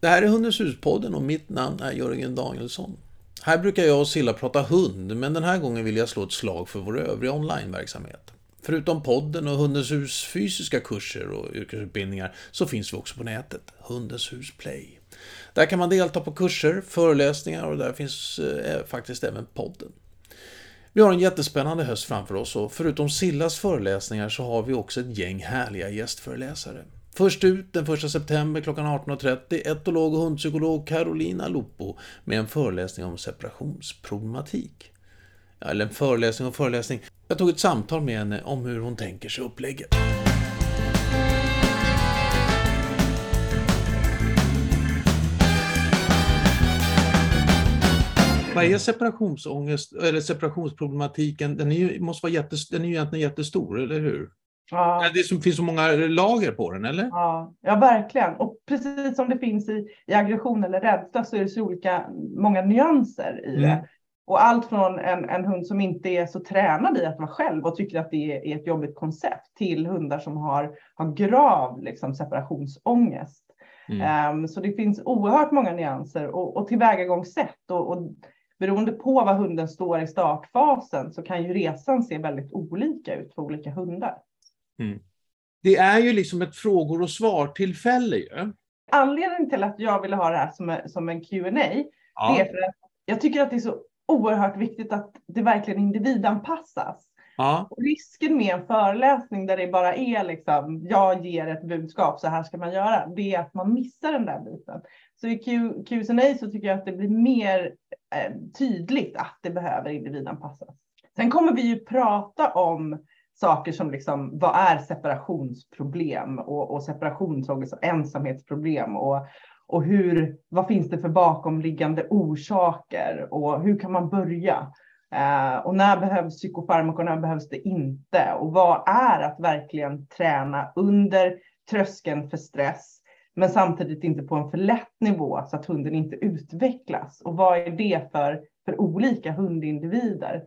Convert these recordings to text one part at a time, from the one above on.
Det här är Hundens hus-podden och mitt namn är Jörgen Danielsson. Här brukar jag och Silla prata hund, men den här gången vill jag slå ett slag för vår övriga onlineverksamhet. Förutom podden och Hundens hus fysiska kurser och yrkesutbildningar så finns vi också på nätet, Hundens hus Play. Där kan man delta på kurser, föreläsningar och där finns eh, faktiskt även podden. Vi har en jättespännande höst framför oss och förutom Sillas föreläsningar så har vi också ett gäng härliga gästföreläsare. Först ut den 1 september klockan 18.30 etolog och hundpsykolog Carolina Lupo med en föreläsning om separationsproblematik. Ja, eller en föreläsning och föreläsning. Jag tog ett samtal med henne om hur hon tänker sig upplägget. Vad är separationsångest, eller separationsproblematiken? Den är ju, måste vara jättes, den är ju egentligen jättestor, eller hur? Ja. Det som finns så många lager på den, eller? Ja, ja, verkligen. Och precis som det finns i, i aggression eller rädsla så är det så olika, många nyanser i Mm. det. Och allt från en, en hund som inte är så tränad i att vara själv och tycker att det är, är ett jobbigt koncept till hundar som har, har grav liksom, separationsångest. Mm. Ehm, så det finns oerhört många nyanser och, och tillvägagångssätt. Och, och beroende på var hunden står i startfasen så kan ju resan se väldigt olika ut för olika hundar. Det är ju liksom ett frågor och svar-tillfälle ju. Anledningen till att jag ville ha det här som, en- som en Q&A det Ja. är för att jag tycker att det är så oerhört viktigt att det verkligen individanpassas. ja. Och risken med en föreläsning där det bara är liksom, jag ger ett budskap, så här ska man göra, det är att man missar den där biten. Så i Q- Q&A så tycker jag att det blir mer eh, tydligt att det behöver individanpassas. Sen kommer vi ju prata om saker som liksom, vad är separationsproblem och, och separationsångest och ensamhetsproblem och, och hur, vad finns det för bakomliggande orsaker och hur kan man börja? Eh, och när behövs psykofarmaka och när behövs det inte? Och vad är att verkligen träna under tröskeln för stress, men samtidigt inte på en för lätt nivå så att hunden inte utvecklas? Och vad är det för, för olika hundindivider?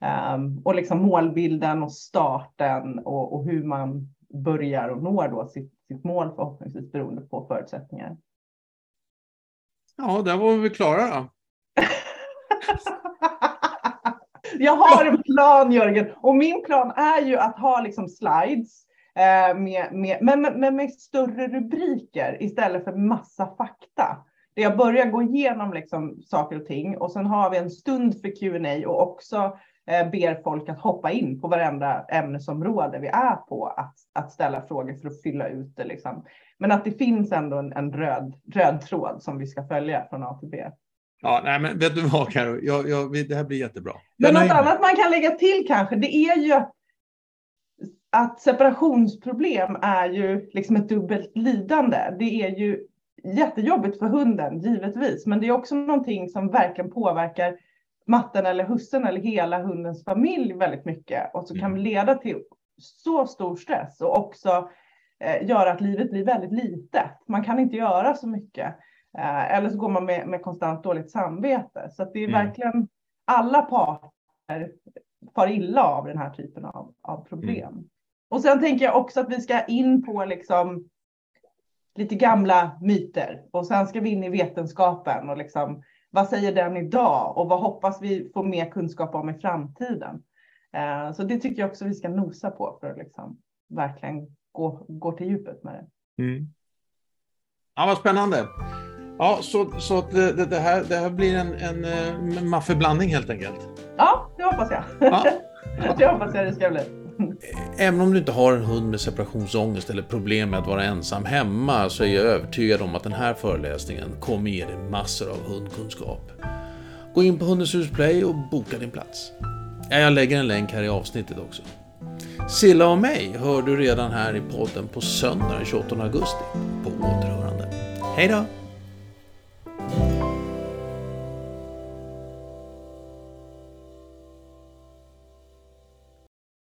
Ehm, och liksom målbilden och starten och, och hur man börjar och når då sitt, sitt mål förhoppningsvis beroende på förutsättningar. ja, där var vi klara då. Jag har en plan Jörgen och min plan är ju att ha liksom slides eh, med, med, men med, med, större rubriker istället för massa fakta. Där jag börjar gå igenom liksom saker och ting och sen har vi en stund för Q&A och också ber folk att hoppa in på varenda ämnesområde vi är på att, att ställa frågor för att fylla ut det. Liksom. Men att det finns ändå en, en röd, röd tråd som vi ska följa från A till B. Ja, nej, men vet du vad, Karo? Jag, jag, det här blir jättebra. Men är något annat man kan lägga till kanske, det är ju att, att separationsproblem är ju liksom ett dubbelt lidande. Det är ju jättejobbigt för hunden, givetvis, men det är också någonting som verkligen påverkar matten eller hussen eller hela hundens familj väldigt mycket och så kan Mm. leda till så stor stress och också eh, göra att livet blir väldigt litet. Man kan inte göra så mycket. Eh, eller så går man med, med konstant dåligt samvete. Så att det är Mm. verkligen alla parter far illa av den här typen av, av problem. Och sen tänker jag också att vi ska in på liksom lite gamla myter och sen ska vi in i vetenskapen och liksom vad säger den idag och vad hoppas vi få mer kunskap om i framtiden. Eh, så det tycker jag också vi ska nosa på för att liksom verkligen gå, gå till djupet med det. Mm. Ja, vad spännande. Ja, så, så det, det, här, det här blir en, en, eh, maffig blandning helt enkelt. Ja, det hoppas jag. Ja. det hoppas jag det ska bli. Även om du inte har en hund med separationsångest eller problem med att vara ensam hemma så är jag övertygad om att den här föreläsningen kommer ge dig massor av hundkunskap. Gå in på Hundens hus Play och boka din plats. Jag lägger en länk här i avsnittet också. Silla och mig hör du redan här i podden på söndag den 28 augusti. På återhörande. Hej då!